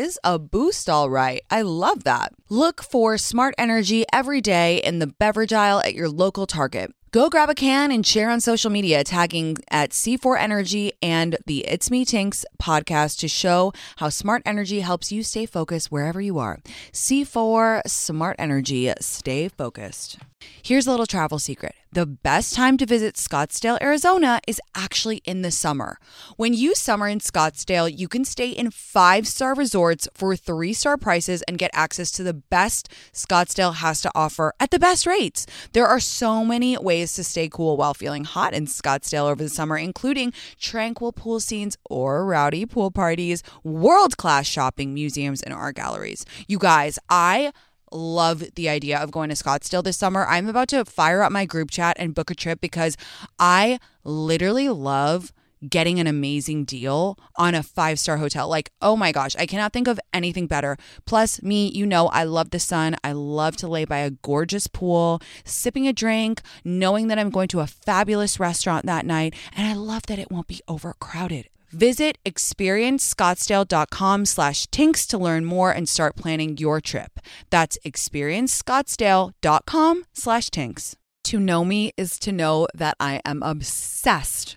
is a boost, all right. I love that. Look for smart energy every day in the beverage aisle at your local Target. Go grab a can and share on social media, tagging at C4 Energy and the It's Me Tinks podcast to show how smart energy helps you stay focused wherever you are. C4 Smart Energy, stay focused. Here's a little travel secret. The best time to visit Scottsdale, Arizona is actually in the summer. When you summer in Scottsdale, you can stay in five star resorts for three star prices and get access to the best Scottsdale has to offer at the best rates. There are so many ways to stay cool while feeling hot in Scottsdale over the summer, including tranquil pool scenes or rowdy pool parties, world class shopping, museums, and art galleries. You guys, I love the idea of going to Scottsdale this summer. I'm about to fire up my group chat and book a trip because I literally love getting an amazing deal on a five star hotel. Like, oh my gosh, I cannot think of anything better. Plus, me, you know, I love the sun. I love to lay by a gorgeous pool, sipping a drink, knowing that I'm going to a fabulous restaurant that night. And I love that it won't be overcrowded. Visit experiencescottsdale.com slash tinks to learn more and start planning your trip. That's experiencescottsdale.com slash tinks. To know me is to know that I am obsessed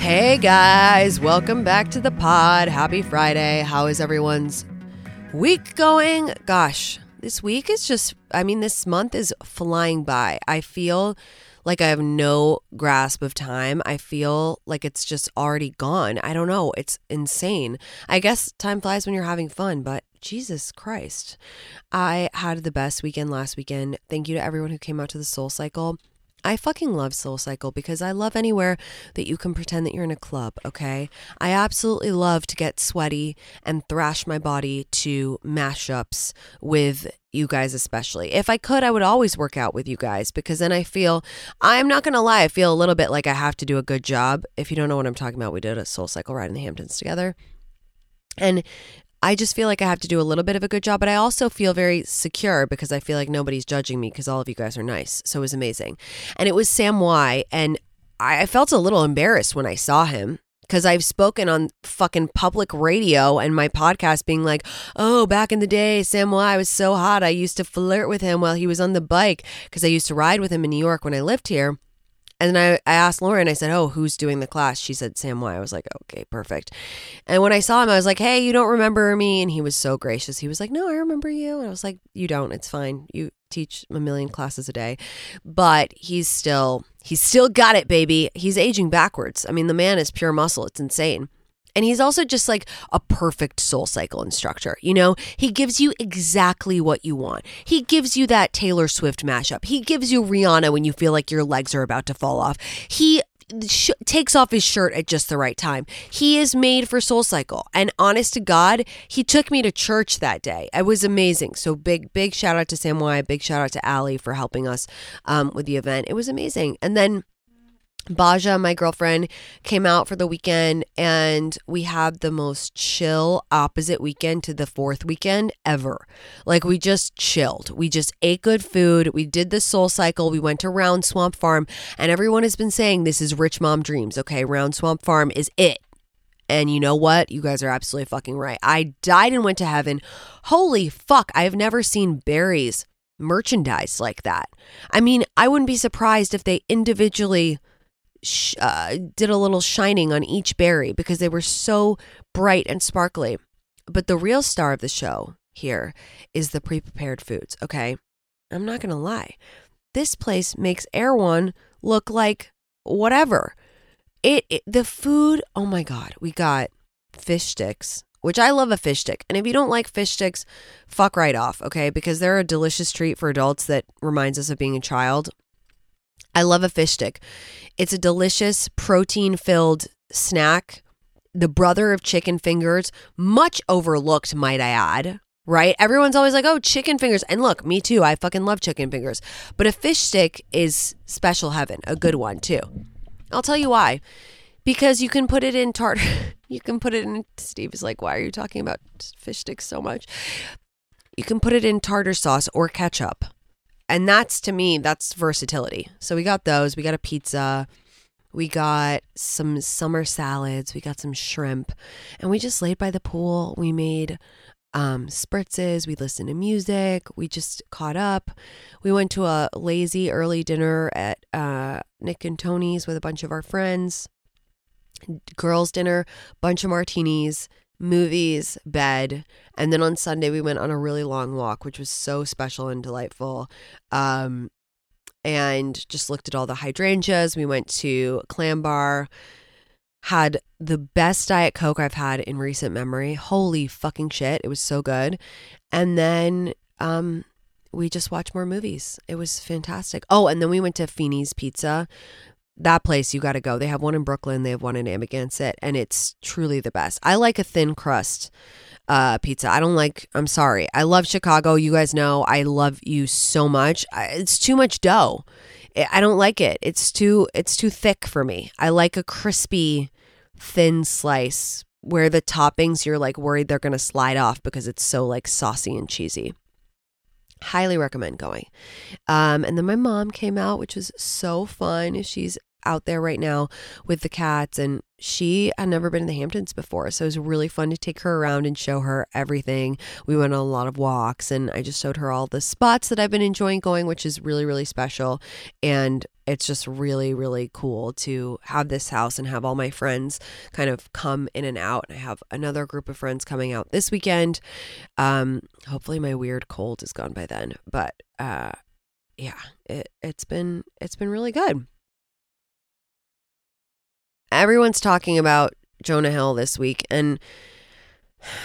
Hey guys, welcome back to the pod. Happy Friday. How is everyone's week going? Gosh, this week is just, I mean, this month is flying by. I feel like I have no grasp of time. I feel like it's just already gone. I don't know. It's insane. I guess time flies when you're having fun, but Jesus Christ. I had the best weekend last weekend. Thank you to everyone who came out to the Soul Cycle. I fucking love Soul Cycle because I love anywhere that you can pretend that you're in a club, okay? I absolutely love to get sweaty and thrash my body to mashups with you guys, especially. If I could, I would always work out with you guys because then I feel, I'm not gonna lie, I feel a little bit like I have to do a good job. If you don't know what I'm talking about, we did a Soul Cycle ride in the Hamptons together. And I just feel like I have to do a little bit of a good job, but I also feel very secure because I feel like nobody's judging me because all of you guys are nice. So it was amazing. And it was Sam Y. And I felt a little embarrassed when I saw him because I've spoken on fucking public radio and my podcast being like, oh, back in the day, Sam Y was so hot. I used to flirt with him while he was on the bike because I used to ride with him in New York when I lived here. And I, I asked Lauren, I said, Oh, who's doing the class? She said, Sam Y. I was like, Okay, perfect. And when I saw him, I was like, Hey, you don't remember me? And he was so gracious. He was like, No, I remember you. And I was like, You don't. It's fine. You teach a million classes a day. But he's still, he's still got it, baby. He's aging backwards. I mean, the man is pure muscle. It's insane. And he's also just like a perfect soul cycle instructor. You know, he gives you exactly what you want. He gives you that Taylor Swift mashup. He gives you Rihanna when you feel like your legs are about to fall off. He sh- takes off his shirt at just the right time. He is made for Soul Cycle. And honest to God, he took me to church that day. It was amazing. So big, big shout out to Sam Y. Big shout out to Allie for helping us um, with the event. It was amazing. And then Baja, my girlfriend, came out for the weekend and we had the most chill opposite weekend to the fourth weekend ever. Like we just chilled. We just ate good food. We did the soul cycle. We went to Round Swamp Farm and everyone has been saying this is rich mom dreams. Okay, Round Swamp Farm is it. And you know what? You guys are absolutely fucking right. I died and went to heaven. Holy fuck, I have never seen berries merchandise like that. I mean, I wouldn't be surprised if they individually sh- uh, did a little shining on each berry because they were so bright and sparkly. But the real star of the show here is the pre prepared foods, okay? I'm not to lie. This place makes Erewhon look like whatever. It, it the food, oh my god, we got fish sticks, which I love a fish stick. And if you don't like fish sticks, fuck right off, okay? Because they're a delicious treat for adults that reminds us of being a child. I love a fish stick. It's a delicious protein filled snack. The brother of chicken fingers, much overlooked, might I add. Right? Everyone's always like, oh, chicken fingers. And look, me too. I fucking love chicken fingers. But a fish stick is special heaven, a good one too. I'll tell you why. Because you can put it in tartar. you can put it in. Steve is like, why are you talking about fish sticks so much? You can put it in tartar sauce or ketchup. And that's to me, that's versatility. So we got those. We got a pizza. We got some summer salads. We got some shrimp. And we just laid by the pool. We made um, spritzes. We listened to music. We just caught up. We went to a lazy early dinner at uh, Nick and Tony's with a bunch of our friends. Girls' dinner, bunch of martinis, movies, bed. And then on Sunday, we went on a really long walk, which was so special and delightful. Um, and just looked at all the hydrangeas. We went to Clam Bar had the best Diet Coke I've had in recent memory. Holy fucking shit. It was so good. And then um, we just watched more movies. It was fantastic. Oh, and then we went to Feeney's Pizza. That place you got to go. They have one in Brooklyn, they have one in Amagansett, and it's truly the best. I like a thin crust uh, pizza. I don't like, I'm sorry. I love Chicago. You guys know I love you so much. It's too much dough. I don't like it. It's too it's too thick for me. I like a crispy thin slice where the toppings you're like worried they're going to slide off because it's so like saucy and cheesy. Highly recommend going. Um, and then my mom came out, which was so fun. She's out there right now with the cats and she had never been in the Hamptons before. So it was really fun to take her around and show her everything. We went on a lot of walks and I just showed her all the spots that I've been enjoying going, which is really, really special. And it's just really, really cool to have this house and have all my friends kind of come in and out. And I have another group of friends coming out this weekend. Um, hopefully my weird cold is gone by then. But uh yeah, it, it's been it's been really good everyone's talking about Jonah Hill this week, and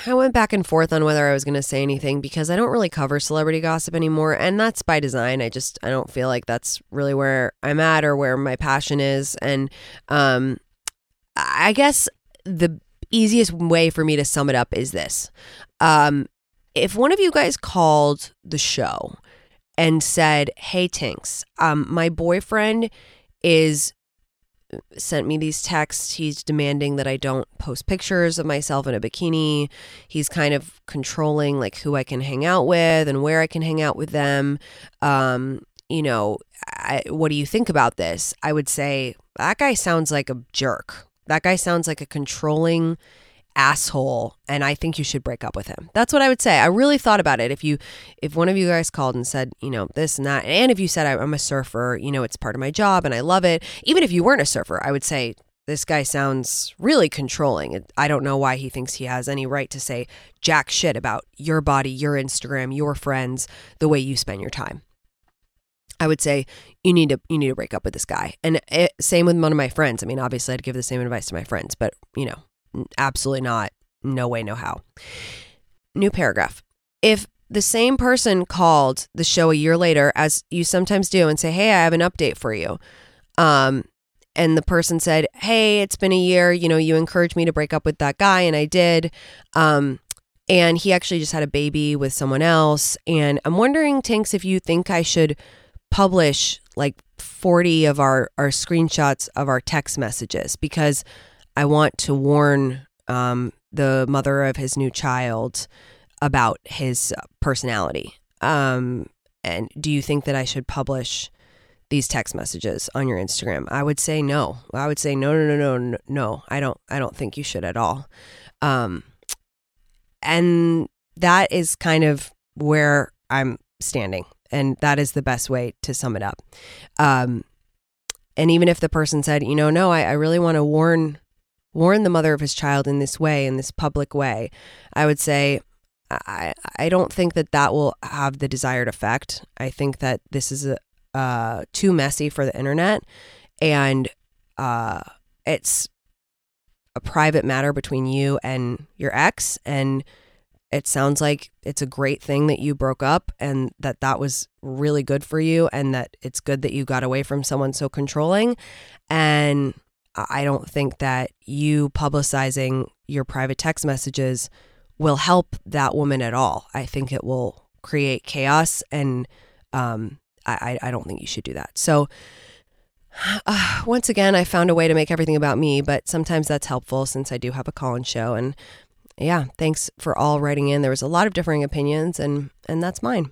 I went back and forth on whether I was going to say anything because I don't really cover celebrity gossip anymore, and that's by design. I just I don't feel like that's really where I'm at or where my passion is, and um, I guess the easiest way for me to sum it up is this: um, if one of you guys called the show and said, "Hey, Tinks, um, my boyfriend is sent me these texts. He's demanding that I don't post pictures of myself in a bikini. He's kind of controlling like who I can hang out with and where I can hang out with them. Um, you know, I, what do you think about this? I would say that guy sounds like a jerk. That guy sounds like a controlling asshole and I think you should break up with him. That's what I would say. I really thought about it. If you if one of you guys called and said, you know, this and that and if you said I'm a surfer, you know, it's part of my job and I love it. Even if you weren't a surfer, I would say this guy sounds really controlling. I don't know why he thinks he has any right to say jack shit about your body, your Instagram, your friends, the way you spend your time. I would say you need to you need to break up with this guy. And it, same with one of my friends. I mean, obviously I'd give the same advice to my friends, but you know, Absolutely not. No way, no how. New paragraph. If the same person called the show a year later, as you sometimes do, and say, Hey, I have an update for you. Um, and the person said, Hey, it's been a year. You know, you encouraged me to break up with that guy, and I did. Um, and he actually just had a baby with someone else. And I'm wondering, Tinks, if you think I should publish like 40 of our, our screenshots of our text messages because I want to warn um, the mother of his new child about his personality. Um, and do you think that I should publish these text messages on your Instagram? I would say no. I would say no, no, no, no, no. no. I don't. I don't think you should at all. Um, and that is kind of where I'm standing And that is the best way to sum it up. Um, and even if the person said, you know, no, I, I really want to warn warn the mother of his child in this way, in this public way, I would say, I, I don't think that that will have the desired effect. I think that this is a, uh, too messy for the internet, and uh, it's a private matter between you and your ex, and it sounds like it's a great thing that you broke up and that that was really good for you and that it's good that you got away from someone so controlling and i don't think that you publicizing your private text messages will help that woman at all i think it will create chaos and um, I, I don't think you should do that so uh, once again, I found a way to make everything about me, but sometimes that's helpful since I do have a call in show. And yeah, thanks for all writing in. There was a lot of differing opinions, and and that's mine.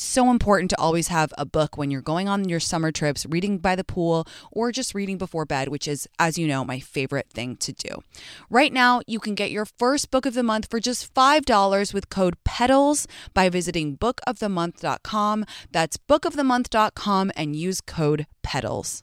so important to always have a book when you're going on your summer trips, reading by the pool, or just reading before bed, which is, as you know, my favorite thing to do. Right now, you can get your first book of the month for just $5 with code PETALS by visiting bookofthemonth.com. That's bookofthemonth.com and use code PETALS.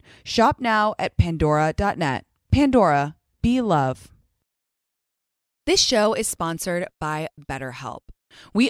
Shop now at pandora.net. Pandora, be love. This show is sponsored by BetterHelp. We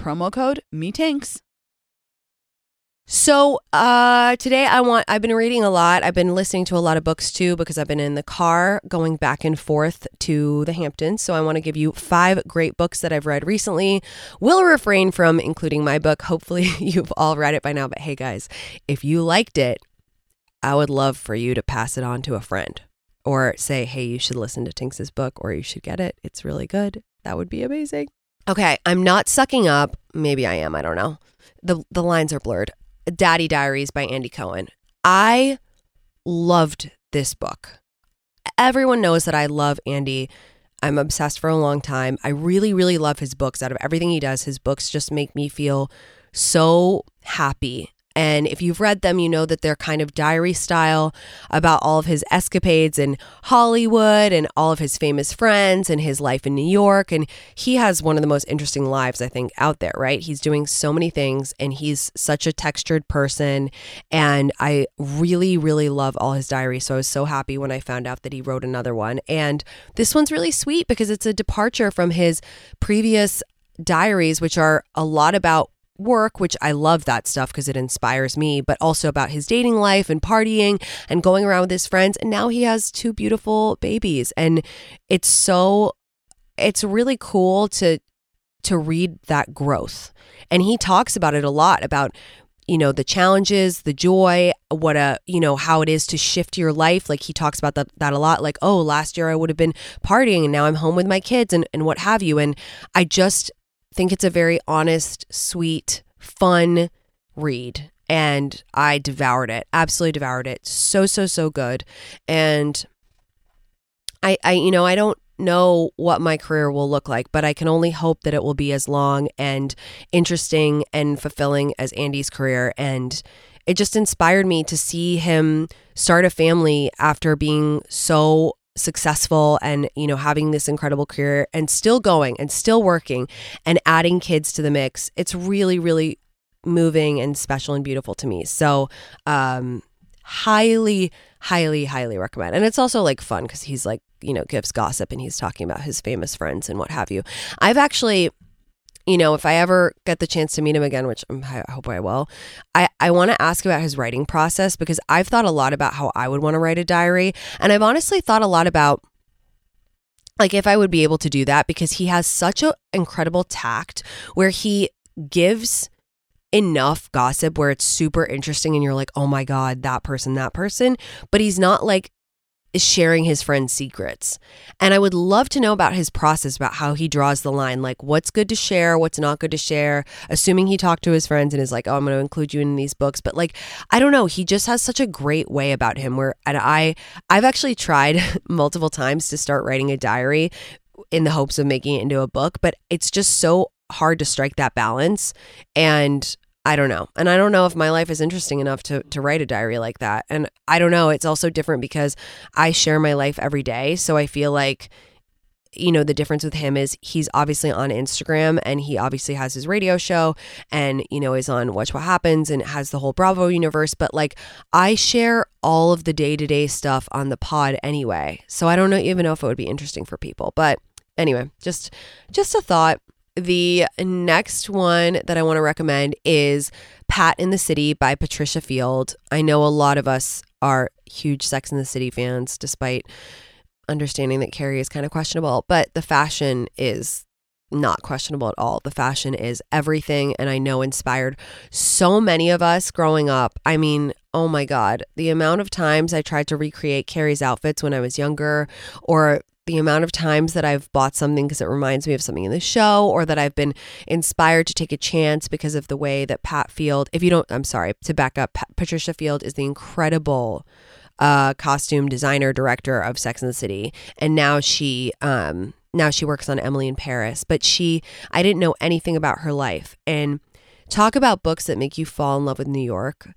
promo code MEETINKS. So uh, today I want I've been reading a lot. I've been listening to a lot of books too because I've been in the car going back and forth to the Hamptons. So I want to give you five great books that I've read recently. Will refrain from including my book. Hopefully you've all read it by now. But hey guys, if you liked it, I would love for you to pass it on to a friend or say, hey, you should listen to Tinks's book or you should get it. It's really good. That would be amazing. Okay, I'm not sucking up. Maybe I am. I don't know. The the lines are blurred. Daddy Diaries by Andy Cohen. I loved this book. Everyone knows that I love Andy. I'm obsessed for a long time. I really, really love his books. Out of everything he does, his books just make me feel so happy and if you've read them, you know that they're kind of diary style about all of his escapades in Hollywood and all of his famous friends and his life in New York. And he has one of the most interesting lives, I think, out there, right? He's doing so many things and he's such a textured person. And I really, really love all his diaries. So I was so happy when I found out that he wrote another one. And this one's really sweet because it's a departure from his previous diaries, which are a lot about work, which I love that stuff because it inspires me, but also about his dating life and partying and going around with his friends. And now he has two beautiful babies. And it's so, it's really cool to, to read that growth. And he talks about it a lot about you know the challenges the joy what a you know how it is to shift your life like he talks about that, that a lot like oh last year i would have been partying and now i'm home with my kids and, and what have you and i just think it's a very honest, sweet, fun read. And I devoured it, absolutely devoured it. So, so, so good. And I, I, you know, I don't know what my career will look like, but I can only hope that it will be as long and interesting and fulfilling as Andy's career. And it just inspired me to see him start a family after being so successful and you know having this incredible career and still going and still working and adding kids to the mix it's really really moving and special and beautiful to me. So um highly highly highly recommend. And it's also like fun because he's like you know gives gossip and he's talking about his famous friends and what have you. I've actually you know, if I ever get the chance to meet him again, which I hope I will, I, I want to ask about his writing process because I've thought a lot about how I would want to write a diary. And I've honestly thought a lot about like if I would be able to do that because he has such an incredible tact where he gives enough gossip where it's super interesting and you're like, oh my God, that person, that person. But he's not like is sharing his friends' secrets. And I would love to know about his process, about how he draws the line, like what's good to share, what's not good to share, assuming he talked to his friends and is like, oh, I'm going to include you in these books. But like, I don't know. He just has such a great way about him where, and I, I've actually tried multiple times to start writing a diary in the hopes of making it into a book, but it's just so hard to strike that balance. And I don't know. And I don't know if my life is interesting enough to to write a diary like that. And I don't know, it's also different because I share my life every day, so I feel like you know the difference with him is he's obviously on Instagram and he obviously has his radio show and you know is on Watch What Happens and has the whole Bravo universe but like I share all of the day-to-day stuff on the pod anyway. So I don't know even know if it would be interesting for people. But anyway, just just a thought the next one that I want to recommend is Pat in the City by Patricia Field. I know a lot of us are huge Sex in the City fans, despite understanding that Carrie is kind of questionable, but the fashion is not questionable at all. The fashion is everything, and I know inspired so many of us growing up. I mean, oh my God, the amount of times I tried to recreate Carrie's outfits when I was younger, or the amount of times that I've bought something because it reminds me of something in the show, or that I've been inspired to take a chance because of the way that Pat Field, if you don't, I'm sorry, to back up, Pat, Patricia Field is the incredible uh, costume designer director of Sex and the City, and now she um, now she works on Emily in Paris. But she, I didn't know anything about her life, and talk about books that make you fall in love with New York.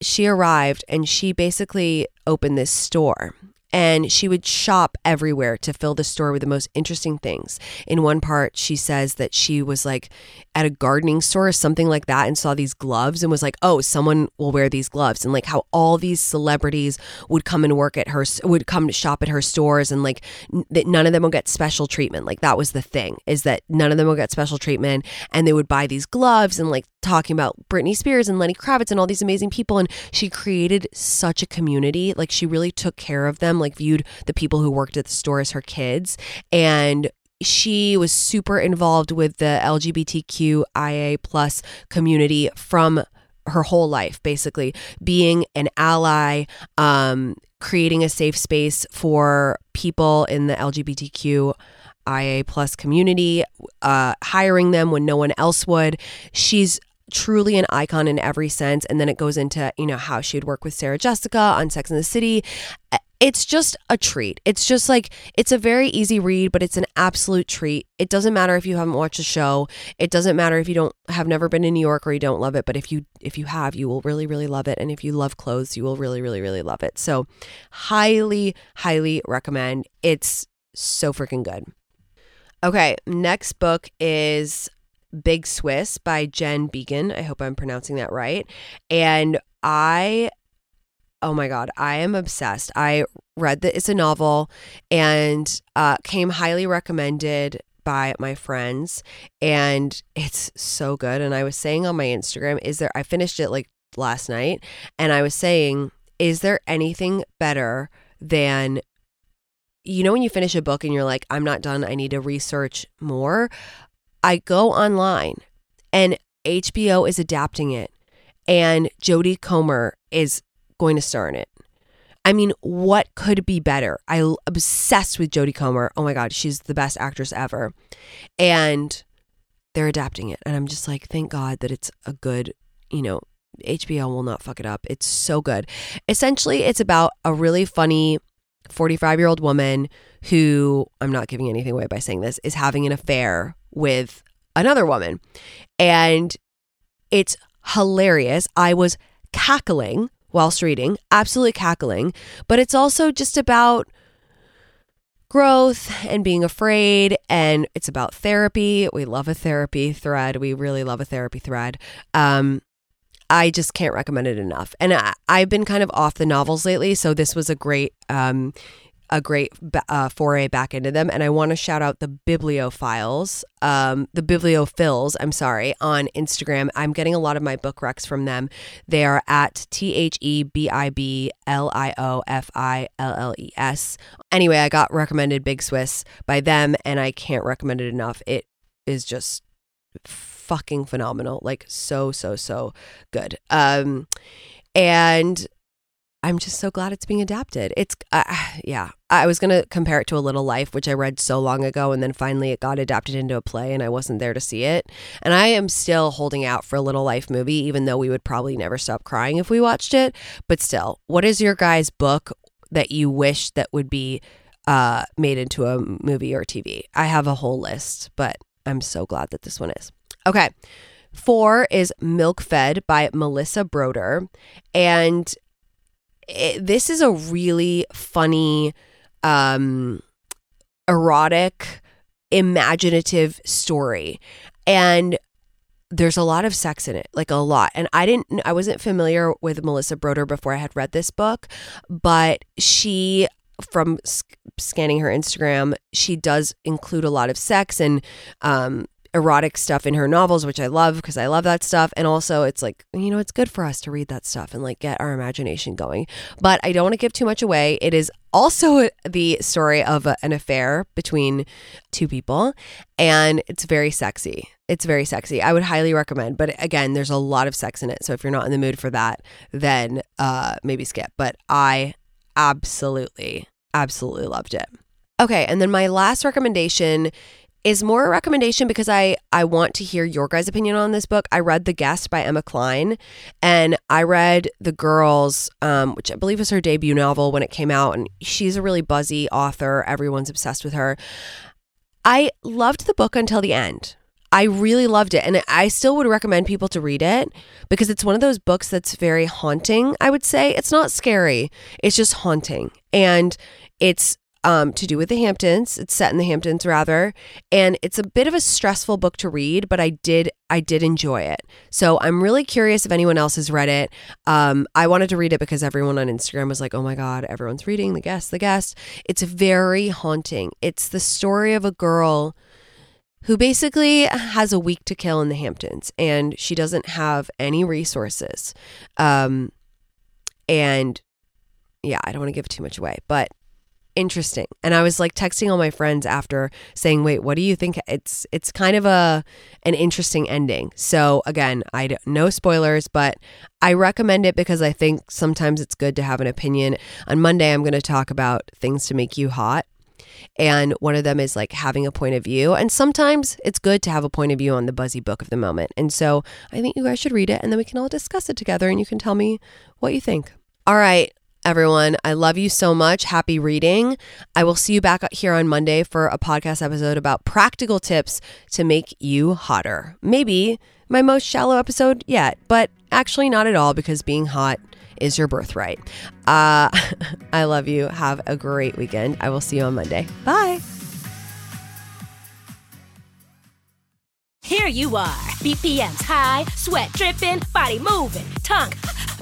She arrived and she basically opened this store and she would shop everywhere to fill the store with the most interesting things. In one part, she says that she was like at a gardening store or something like that and saw these gloves and was like, oh, someone will wear these gloves. And like how all these celebrities would come and work at her, would come to shop at her stores and like that none of them will get special treatment. Like that was the thing is that none of them will get special treatment. And they would buy these gloves and like talking about Britney Spears and Lenny Kravitz and all these amazing people. And she created such a community. Like she really took care of them, like viewed the people who worked at the store as her kids. And she was super involved with the LGBTQIA plus community from her whole life, basically being an ally, um, creating a safe space for people in the LGBTQ IA plus community, uh, hiring them when no one else would. She's truly an icon in every sense. And then it goes into, you know, how she'd work with Sarah Jessica on Sex and the City. It's just a treat. It's just like, it's a very easy read, but it's an absolute treat. It doesn't matter if you haven't watched the show. It doesn't matter if you don't have never been in New York or you don't love it. But if you, if you have, you will really, really love it. And if you love clothes, you will really, really, really love it. So highly, highly recommend. It's so freaking good. Okay, next book is Big Swiss by Jen Beagin. I hope I'm pronouncing that right. And I oh my god i am obsessed i read that it's a novel and uh, came highly recommended by my friends and it's so good and i was saying on my instagram is there i finished it like last night and i was saying is there anything better than you know when you finish a book and you're like i'm not done i need to research more I go online and HBO is adapting it and Jodie Comer is going to star in it. I mean, what could be better? I'm obsessed with Jodie Comer. Oh my God, she's the best actress ever. And they're adapting it. And I'm just like, thank God that it's a good, you know, HBO will not fuck it up. It's so good. Essentially, it's about a really funny 45 year old woman who, I'm not giving anything away by saying this, is having an affair with another woman. And it's hilarious. I was cackling whilst reading, absolutely cackling, but it's also just about growth and being afraid and it's about therapy. We love a therapy thread. We really love a therapy thread. Um I just can't recommend it enough. And I, have been kind of off the novels lately, so this was a great um a great uh, foray back into them. And I want to shout out the Bibliophiles, um, the Bibliophils, I'm sorry, on Instagram. I'm getting a lot of my book recs from them. They are at T H E B I B L I O F I L L E S. Anyway, I got recommended Big Swiss by them, and I can't recommend it enough. It is just fucking phenomenal. Like, so, so, so good. Um, and I'm just so glad it's being adapted. It's, uh, yeah. I was going to compare it to A Little Life, which I read so long ago, and then finally it got adapted into a play, and I wasn't there to see it. And I am still holding out for a Little Life movie, even though we would probably never stop crying if we watched it. But still, what is your guys' book that you wish that would be uh, made into a movie or TV? I have a whole list, but I'm so glad that this one is. Okay. Four is Milk Fed by Melissa Broder. And it, this is a really funny, um, erotic, imaginative story. And there's a lot of sex in it, like a lot. And I didn't, I wasn't familiar with Melissa Broder before I had read this book, but she, from sc- scanning her Instagram, she does include a lot of sex and um, erotic stuff in her novels, which I love because I love that stuff. And also, it's like, you know, it's good for us to read that stuff and like get our imagination going. But I don't want to give too much away. It is also the story of an affair between two people, and it's very sexy. It's very sexy. I would highly recommend. But again, there's a lot of sex in it. So if you're not in the mood for that, then uh, maybe skip. But I absolutely, absolutely loved it. Okay. And then my last recommendation is more a recommendation because I I want to hear your guys' opinion on this book. I read The Guest by Emma Cline, and I read The Girls, um, which I believe was her debut novel when it came out, and she's a really buzzy author. Everyone's obsessed with her. I loved the book until the end. I really loved it, and I still would recommend people to read it because it's one of those books that's very haunting. I would say it's not scary; it's just haunting, and it's um, to do with the Hamptons. It's set in the Hamptons rather, and it's a bit of a stressful book to read, but I did I did enjoy it. So I'm really curious if anyone else has read it. Um, I wanted to read it because everyone on Instagram was like, "Oh my god, everyone's reading the guest, the guest." It's very haunting. It's the story of a girl who basically has a week to kill in the Hamptons, and she doesn't have any resources. Um, and yeah, I don't want to give too much away, but interesting. And I was like texting all my friends after saying, "Wait, what do you think?" It's it's kind of a an interesting ending. So again, I no spoilers, but I recommend it because I think sometimes it's good to have an opinion. On Monday, I'm going to talk about things to make you hot. And one of them is like having a point of view. And sometimes it's good to have a point of view on the buzzy book of the moment. And so I think you guys should read it and then we can all discuss it together and you can tell me what you think. All right everyone. I love you so much. Happy reading. I will see you back here on Monday for a podcast episode about practical tips to make you hotter. Maybe my most shallow episode yet, but actually not at all because being hot is your birthright. Uh, I love you. Have a great weekend. I will see you on Monday. Bye. Here you are, BPMs high, sweat dripping, body moving, tongue